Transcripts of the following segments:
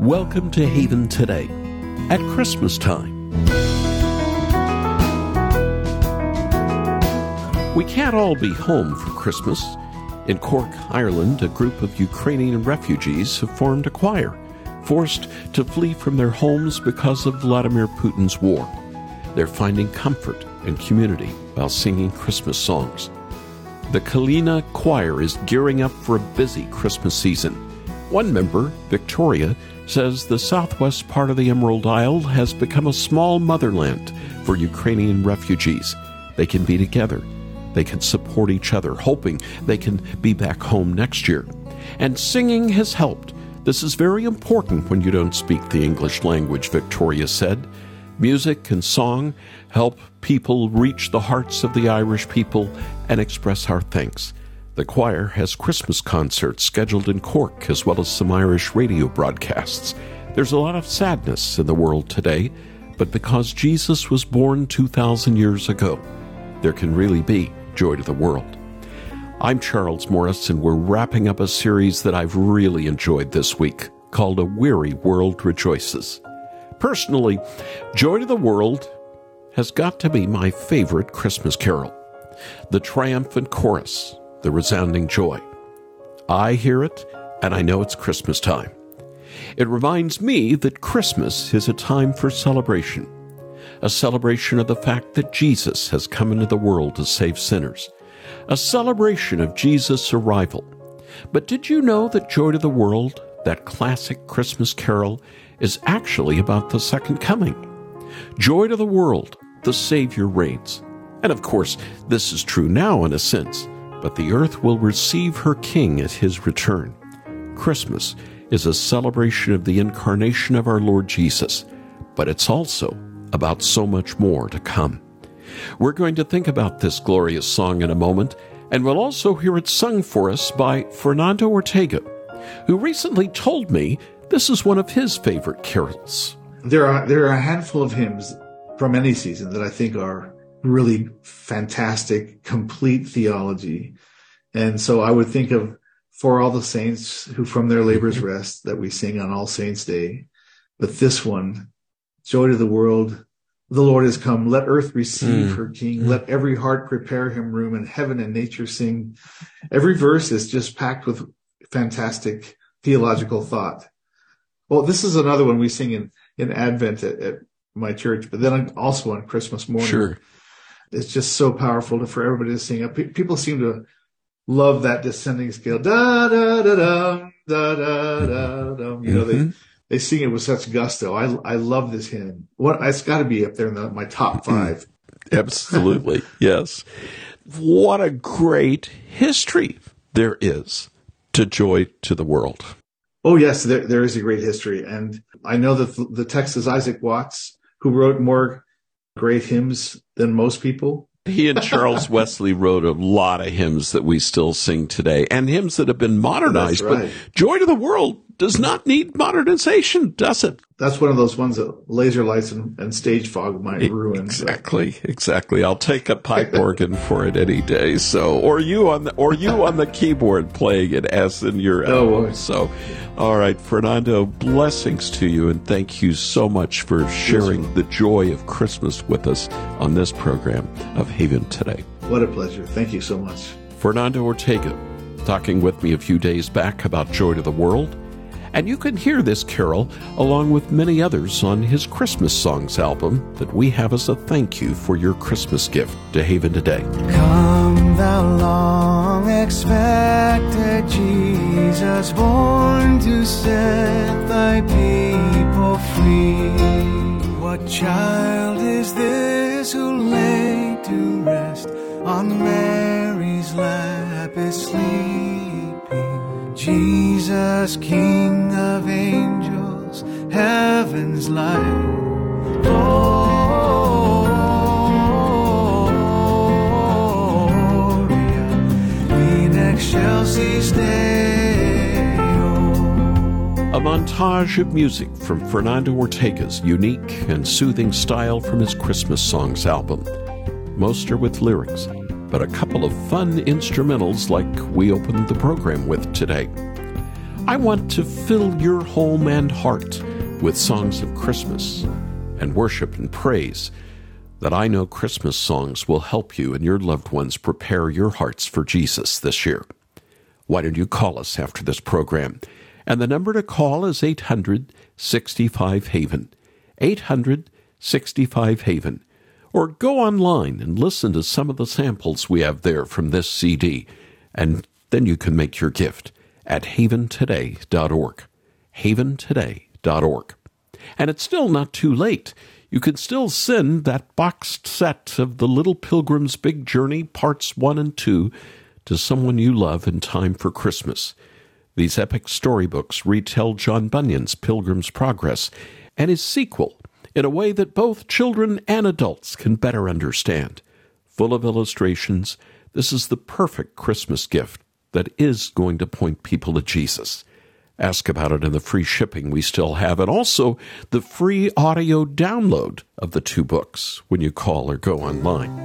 Welcome to Haven today at Christmas time. We can't all be home for Christmas. In Cork, Ireland, a group of Ukrainian refugees have formed a choir, forced to flee from their homes because of Vladimir Putin's war. They're finding comfort and community while singing Christmas songs. The Kalina Choir is gearing up for a busy Christmas season. One member, Victoria, says the southwest part of the Emerald Isle has become a small motherland for Ukrainian refugees. They can be together. They can support each other, hoping they can be back home next year. And singing has helped. This is very important when you don't speak the English language, Victoria said. Music and song help people reach the hearts of the Irish people and express our thanks. The choir has Christmas concerts scheduled in Cork as well as some Irish radio broadcasts. There's a lot of sadness in the world today, but because Jesus was born 2,000 years ago, there can really be joy to the world. I'm Charles Morris, and we're wrapping up a series that I've really enjoyed this week called A Weary World Rejoices. Personally, Joy to the World has got to be my favorite Christmas carol. The triumphant chorus, the resounding joy. I hear it, and I know it's Christmas time. It reminds me that Christmas is a time for celebration, a celebration of the fact that Jesus has come into the world to save sinners, a celebration of Jesus' arrival. But did you know that Joy to the World, that classic Christmas carol, is actually about the second coming? Joy to the world, the Savior reigns. And of course, this is true now in a sense but the earth will receive her king at his return. Christmas is a celebration of the incarnation of our Lord Jesus, but it's also about so much more to come. We're going to think about this glorious song in a moment, and we'll also hear it sung for us by Fernando Ortega, who recently told me this is one of his favorite carols. There are there are a handful of hymns from any season that I think are really fantastic, complete theology. And so I would think of for all the saints who from their labors mm-hmm. rest that we sing on All Saints Day. But this one, joy to the world, the Lord has come. Let earth receive mm. her King. Mm. Let every heart prepare him room and heaven and nature sing. Every verse is just packed with fantastic theological thought. Well, this is another one we sing in, in Advent at, at my church, but then also on Christmas morning. Sure it's just so powerful to, for everybody to sing. People seem to love that descending scale. Da da da da da da da. da. You know, they mm-hmm. they sing it with such gusto. I I love this hymn. What it's got to be up there in the, my top mm-hmm. five. Absolutely, yes. What a great history there is to joy to the world. Oh yes, there there is a great history, and I know that the text is Isaac Watts, who wrote more great hymns than most people. He and Charles Wesley wrote a lot of hymns that we still sing today and hymns that have been modernized. Right. But Joy to the World does not need modernization, does it? That's one of those ones that laser lights and, and stage fog might ruin. Exactly, exactly. I'll take a pipe organ for it any day. So, or you on the or you on the keyboard playing it as in your oh, so. All right, Fernando, blessings to you, and thank you so much for sharing the joy of Christmas with us on this program of Haven today. What a pleasure! Thank you so much, Fernando Ortega, talking with me a few days back about Joy to the World and you can hear this carol along with many others on his Christmas Songs album that we have as a thank you for your Christmas gift to Haven today. Come, thou long expected Jesus, born to set thy people free. What child is this who lay to rest on Mary's lap is sleeping? Jesus, King of angels, heaven's light. In excelsis Deo. A montage of music from Fernando Ortega's unique and soothing style from his Christmas Songs album. Most are with lyrics but a couple of fun instrumentals like we opened the program with today. I want to fill your home and heart with songs of Christmas and worship and praise that I know Christmas songs will help you and your loved ones prepare your hearts for Jesus this year. Why don't you call us after this program? And the number to call is 865 Haven. 865 Haven. Or go online and listen to some of the samples we have there from this CD, and then you can make your gift at haventoday.org. Haventoday.org. And it's still not too late. You can still send that boxed set of The Little Pilgrim's Big Journey, parts 1 and 2, to someone you love in time for Christmas. These epic storybooks retell John Bunyan's Pilgrim's Progress and his sequel in a way that both children and adults can better understand. Full of illustrations, this is the perfect Christmas gift that is going to point people to Jesus. Ask about it in the free shipping we still have, and also the free audio download of the two books when you call or go online.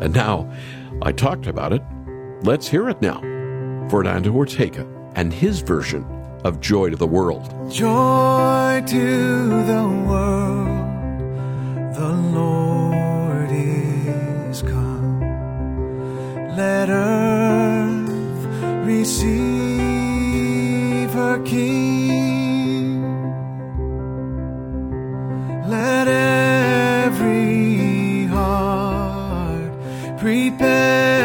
And now, I talked about it. Let's hear it now. Fernando Ortega and his version of Joy to the World. Joy to the world, the Lord is come. Let earth receive her King. Let every heart prepare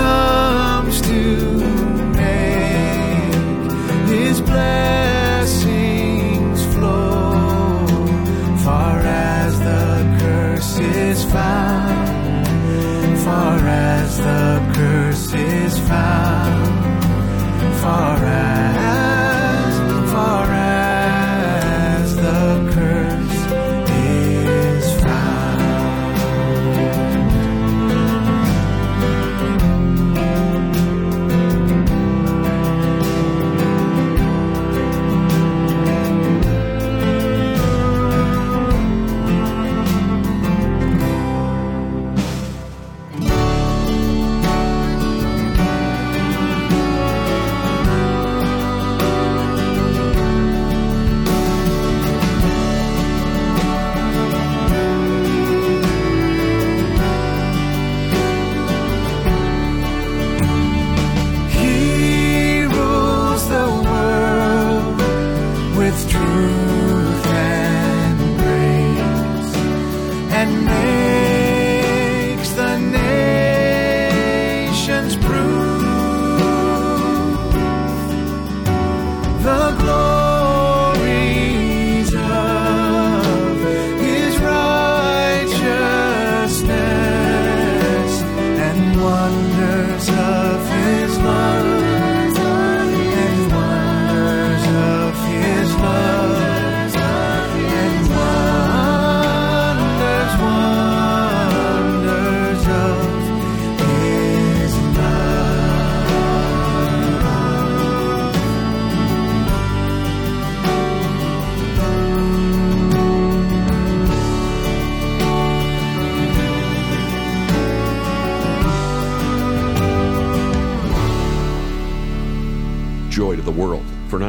comes to make his blessings flow far as the curse is found,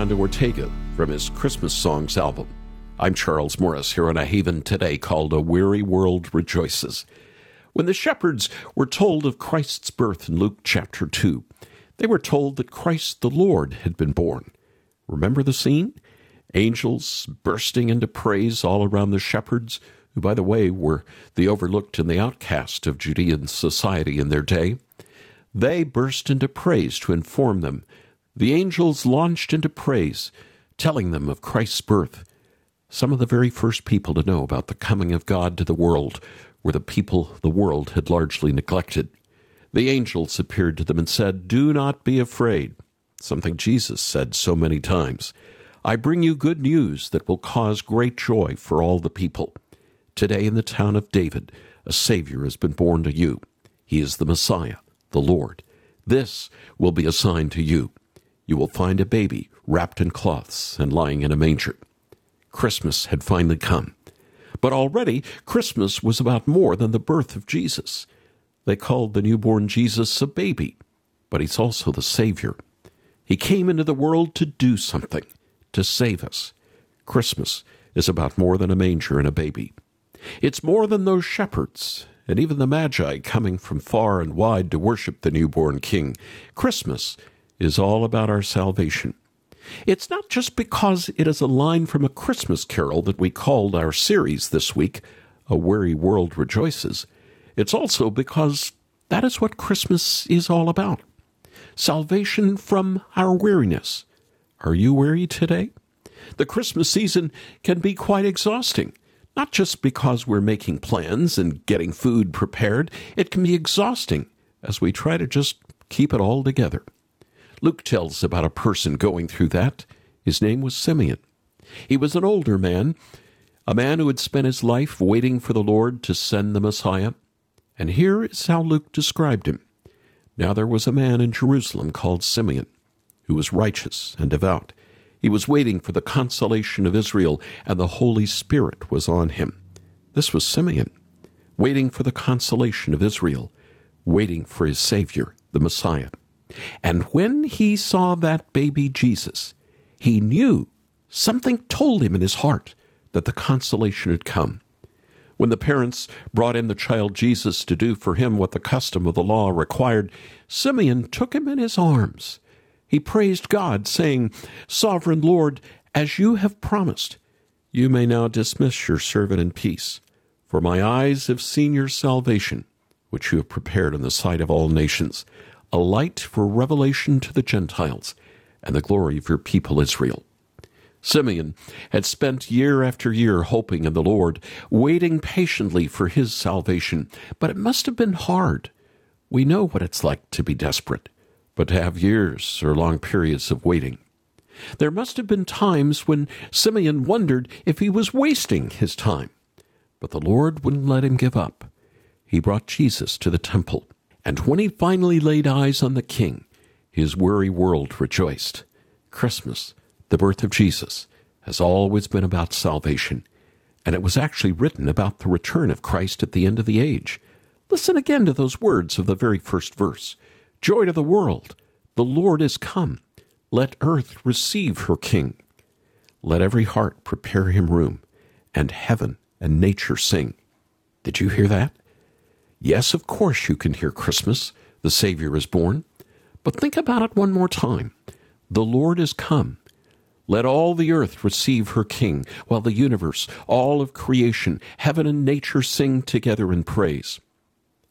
Fernando Ortega from his Christmas Songs album. I'm Charles Morris here on a haven today called A Weary World Rejoices. When the shepherds were told of Christ's birth in Luke chapter 2, they were told that Christ the Lord had been born. Remember the scene? Angels bursting into praise all around the shepherds, who, by the way, were the overlooked and the outcast of Judean society in their day. They burst into praise to inform them. The angels launched into praise, telling them of Christ's birth. Some of the very first people to know about the coming of God to the world were the people the world had largely neglected. The angels appeared to them and said, Do not be afraid, something Jesus said so many times. I bring you good news that will cause great joy for all the people. Today in the town of David, a Savior has been born to you. He is the Messiah the Lord. This will be a sign to you. You will find a baby wrapped in cloths and lying in a manger. Christmas had finally come. But already, Christmas was about more than the birth of Jesus. They called the newborn Jesus a baby, but he's also the Savior. He came into the world to do something, to save us. Christmas is about more than a manger and a baby. It's more than those shepherds and even the Magi coming from far and wide to worship the newborn King. Christmas is all about our salvation. It's not just because it is a line from a Christmas carol that we called our series this week, A Weary World Rejoices. It's also because that is what Christmas is all about salvation from our weariness. Are you weary today? The Christmas season can be quite exhausting. Not just because we're making plans and getting food prepared, it can be exhausting as we try to just keep it all together. Luke tells about a person going through that. His name was Simeon. He was an older man, a man who had spent his life waiting for the Lord to send the Messiah. And here is how Luke described him. Now there was a man in Jerusalem called Simeon, who was righteous and devout he was waiting for the consolation of Israel, and the Holy Spirit was on him. This was Simeon, waiting for the consolation of Israel, waiting for his Savior, the Messiah. And when he saw that baby Jesus, he knew something told him in his heart that the consolation had come. When the parents brought in the child Jesus to do for him what the custom of the law required, Simeon took him in his arms he praised God, saying, Sovereign Lord, as you have promised, you may now dismiss your servant in peace. For my eyes have seen your salvation, which you have prepared in the sight of all nations, a light for revelation to the Gentiles, and the glory of your people Israel. Simeon had spent year after year hoping in the Lord, waiting patiently for his salvation, but it must have been hard. We know what it's like to be desperate but to have years or long periods of waiting. There must have been times when Simeon wondered if he was wasting his time. But the Lord wouldn't let him give up. He brought Jesus to the temple, and when he finally laid eyes on the king, his weary world rejoiced. Christmas, the birth of Jesus, has always been about salvation, and it was actually written about the return of Christ at the end of the age. Listen again to those words of the very first verse. Joy to the world! The Lord is come. Let earth receive her King. Let every heart prepare him room, and heaven and nature sing. Did you hear that? Yes, of course you can hear Christmas. The Savior is born. But think about it one more time. The Lord is come. Let all the earth receive her King, while the universe, all of creation, heaven and nature sing together in praise.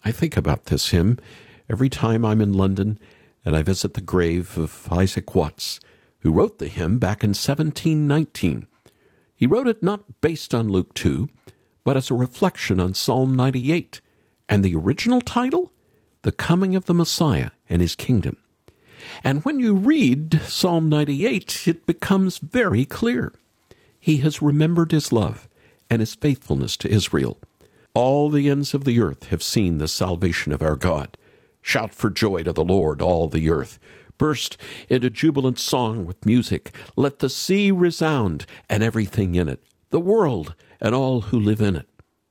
I think about this hymn every time I'm in London and I visit the grave of Isaac Watts, who wrote the hymn back in 1719. He wrote it not based on Luke 2, but as a reflection on Psalm 98, and the original title, The Coming of the Messiah and His Kingdom. And when you read Psalm 98, it becomes very clear. He has remembered his love and his faithfulness to Israel. All the ends of the earth have seen the salvation of our God. Shout for joy to the Lord, all the earth. Burst into jubilant song with music. Let the sea resound and everything in it, the world and all who live in it.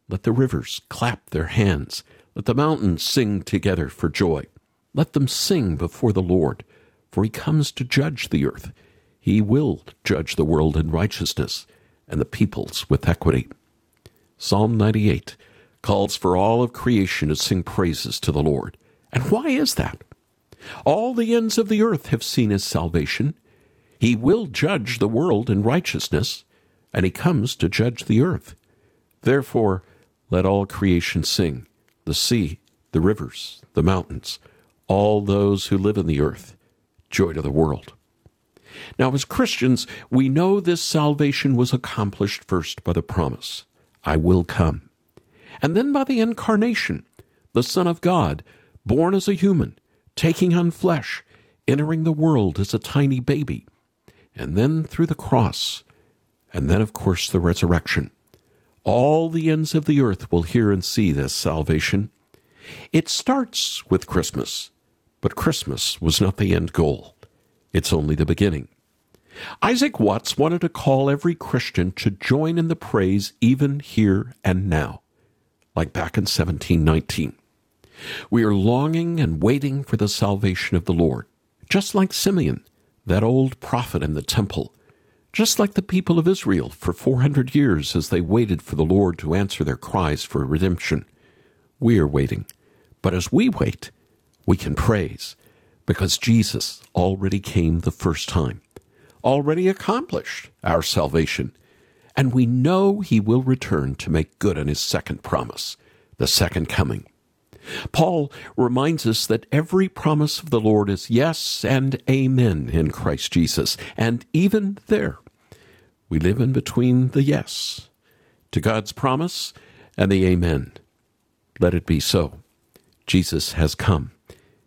Let the rivers clap their hands. Let the mountains sing together for joy. Let them sing before the Lord, for he comes to judge the earth. He will judge the world in righteousness and the peoples with equity. Psalm 98 calls for all of creation to sing praises to the Lord. And why is that? All the ends of the earth have seen his salvation. He will judge the world in righteousness, and he comes to judge the earth. Therefore, let all creation sing the sea, the rivers, the mountains, all those who live in the earth, joy to the world. Now, as Christians, we know this salvation was accomplished first by the promise, I will come, and then by the incarnation, the Son of God, born as a human, taking on flesh, entering the world as a tiny baby, and then through the cross, and then, of course, the resurrection. All the ends of the earth will hear and see this salvation. It starts with Christmas, but Christmas was not the end goal. It's only the beginning. Isaac Watts wanted to call every Christian to join in the praise even here and now, like back in 1719. We are longing and waiting for the salvation of the Lord, just like Simeon, that old prophet in the temple, just like the people of Israel for 400 years as they waited for the Lord to answer their cries for redemption. We are waiting. But as we wait, we can praise because Jesus already came the first time, already accomplished our salvation, and we know he will return to make good on his second promise, the second coming. Paul reminds us that every promise of the Lord is yes and amen in Christ Jesus. And even there, we live in between the yes to God's promise and the amen. Let it be so. Jesus has come.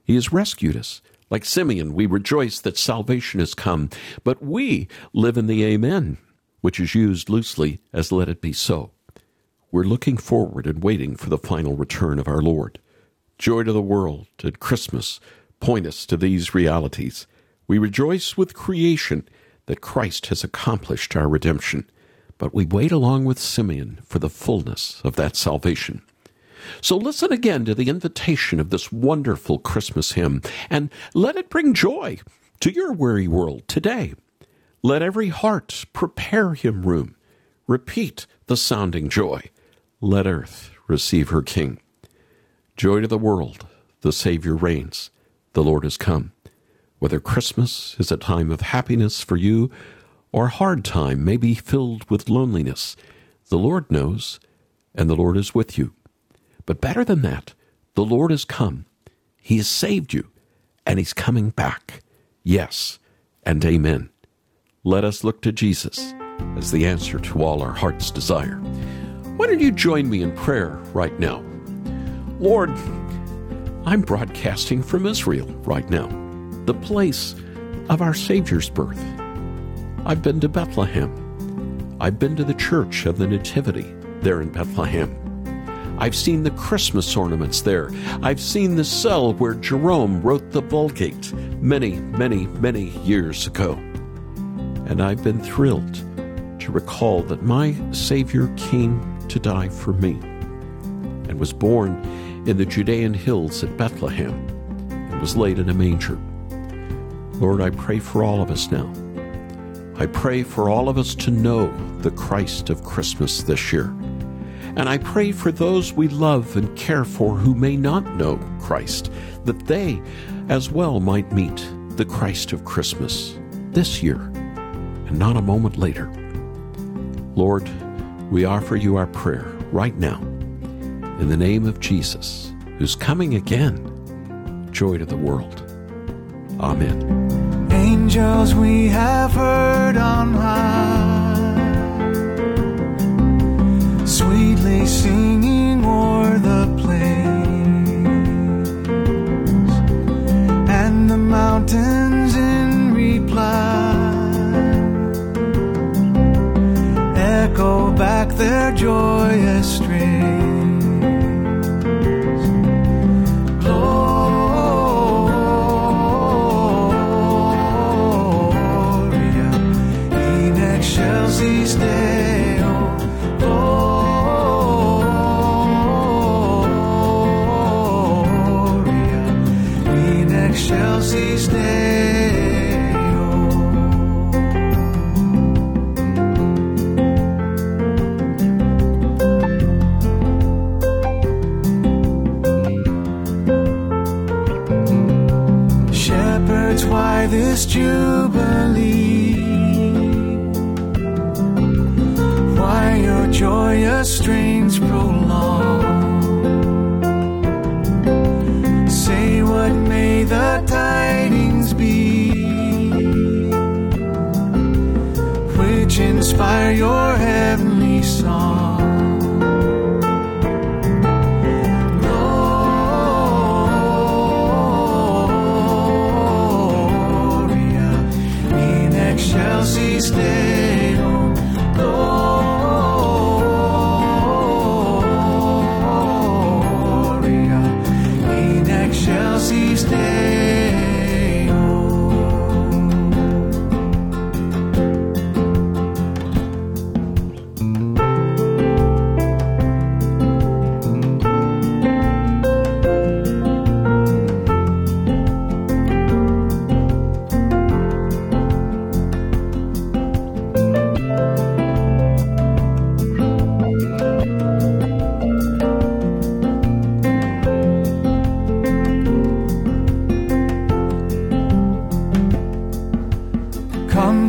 He has rescued us. Like Simeon, we rejoice that salvation has come, but we live in the amen, which is used loosely as let it be so. We're looking forward and waiting for the final return of our Lord. Joy to the world and Christmas point us to these realities. We rejoice with creation that Christ has accomplished our redemption, but we wait along with Simeon for the fullness of that salvation. So listen again to the invitation of this wonderful Christmas hymn and let it bring joy to your weary world today. Let every heart prepare him room. Repeat the sounding joy. Let earth receive her King. Joy to the world, the Savior reigns. The Lord has come. Whether Christmas is a time of happiness for you or a hard time, may be filled with loneliness, the Lord knows, and the Lord is with you. But better than that, the Lord has come. He has saved you, and He's coming back. Yes, and amen. Let us look to Jesus as the answer to all our heart's desire. Why don't you join me in prayer right now? Lord, I'm broadcasting from Israel right now, the place of our Savior's birth. I've been to Bethlehem. I've been to the Church of the Nativity there in Bethlehem. I've seen the Christmas ornaments there. I've seen the cell where Jerome wrote the Vulgate many, many, many years ago. And I've been thrilled to recall that my Savior came to die for me and was born in the Judean hills at Bethlehem and was laid in a manger. Lord, I pray for all of us now. I pray for all of us to know the Christ of Christmas this year. And I pray for those we love and care for who may not know Christ, that they as well might meet the Christ of Christmas this year and not a moment later. Lord, we offer you our prayer right now in the name of Jesus, who's coming again. Joy to the world. Amen. Angels we have heard on high, sweetly singing o'er the plains, and the mountains in reply echo back their joyous strains. In excelsis Deo.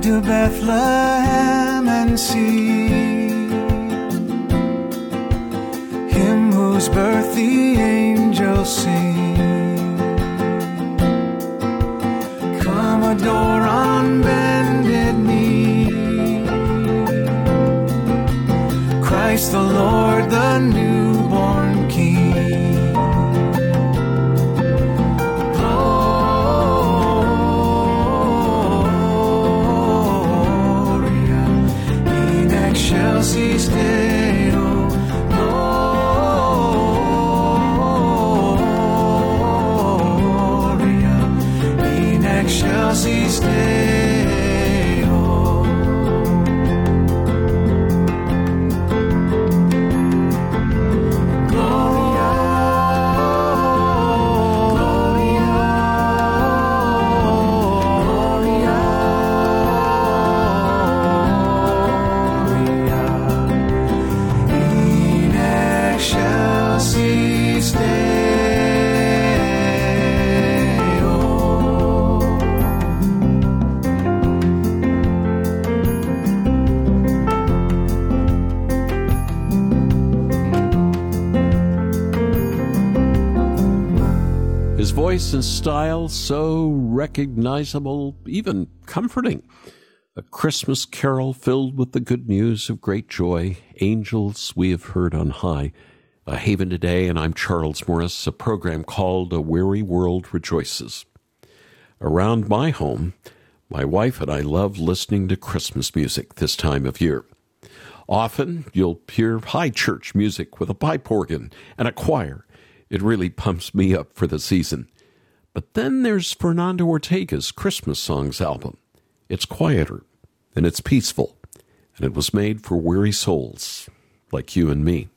To Bethlehem and see Him whose birth the angels sing. Come adore on bended knee Christ the Lord, the newborn voice and style so recognizable, even comforting. A Christmas carol filled with the good news of great joy. Angels we have heard on high. A Haven Today, and I'm Charles Morris, a program called A Weary World Rejoices. Around my home, my wife and I love listening to Christmas music this time of year. Often you'll hear high church music with a pipe organ and a choir. It really pumps me up for the season. But then there's Fernando Ortega's Christmas Songs album. It's quieter and it's peaceful, and it was made for weary souls like you and me.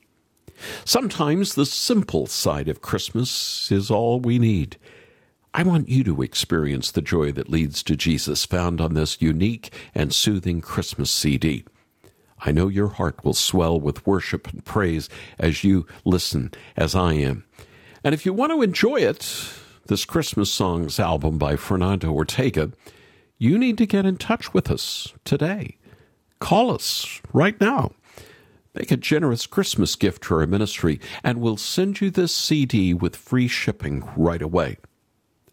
Sometimes the simple side of Christmas is all we need. I want you to experience the joy that leads to Jesus found on this unique and soothing Christmas CD. I know your heart will swell with worship and praise as you listen, as I am. And if you want to enjoy it, this Christmas Songs album by Fernando Ortega, you need to get in touch with us today. Call us right now. Make a generous Christmas gift to our ministry, and we'll send you this CD with free shipping right away.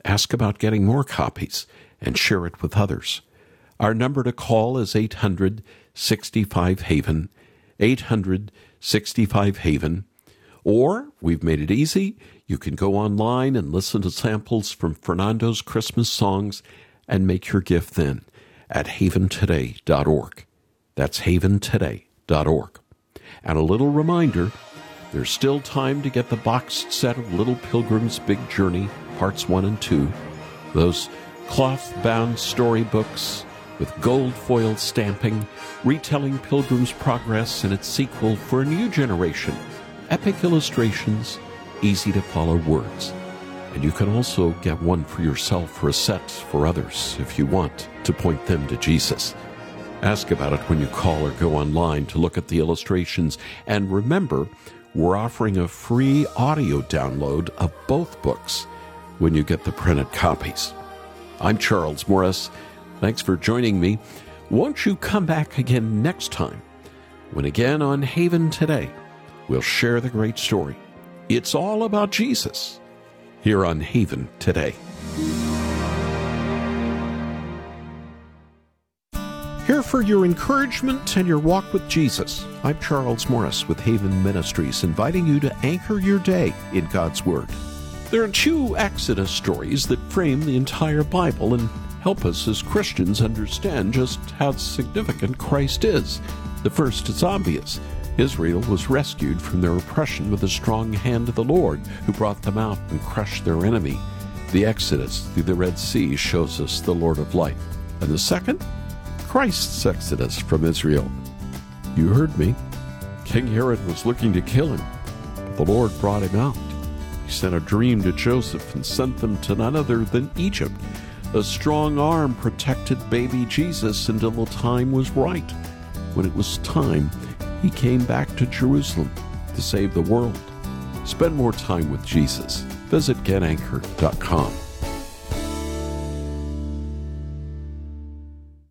Ask about getting more copies and share it with others. Our number to call is 800 65 Haven, 800 65 Haven. Or we've made it easy. You can go online and listen to samples from Fernando's Christmas songs and make your gift then at haventoday.org. That's haventoday.org. And a little reminder there's still time to get the boxed set of Little Pilgrim's Big Journey, parts one and two. Those cloth bound storybooks with gold foil stamping, retelling Pilgrim's Progress and its sequel for a new generation. Epic illustrations, easy to follow words. And you can also get one for yourself or a set for others if you want to point them to Jesus. Ask about it when you call or go online to look at the illustrations. And remember, we're offering a free audio download of both books when you get the printed copies. I'm Charles Morris. Thanks for joining me. Won't you come back again next time when again on Haven Today we'll share the great story. It's all about Jesus here on Haven Today. Here for your encouragement and your walk with Jesus. I'm Charles Morris with Haven Ministries, inviting you to anchor your day in God's Word. There are two Exodus stories that frame the entire Bible and help us as Christians understand just how significant Christ is. The first is obvious. Israel was rescued from their oppression with the strong hand of the Lord, who brought them out and crushed their enemy. The Exodus through the Red Sea shows us the Lord of life. And the second? Christ's exodus from Israel. You heard me. King Herod was looking to kill him, but the Lord brought him out. He sent a dream to Joseph and sent them to none other than Egypt. A strong arm protected baby Jesus until the time was right. When it was time, he came back to Jerusalem to save the world. Spend more time with Jesus. Visit getanchor.com.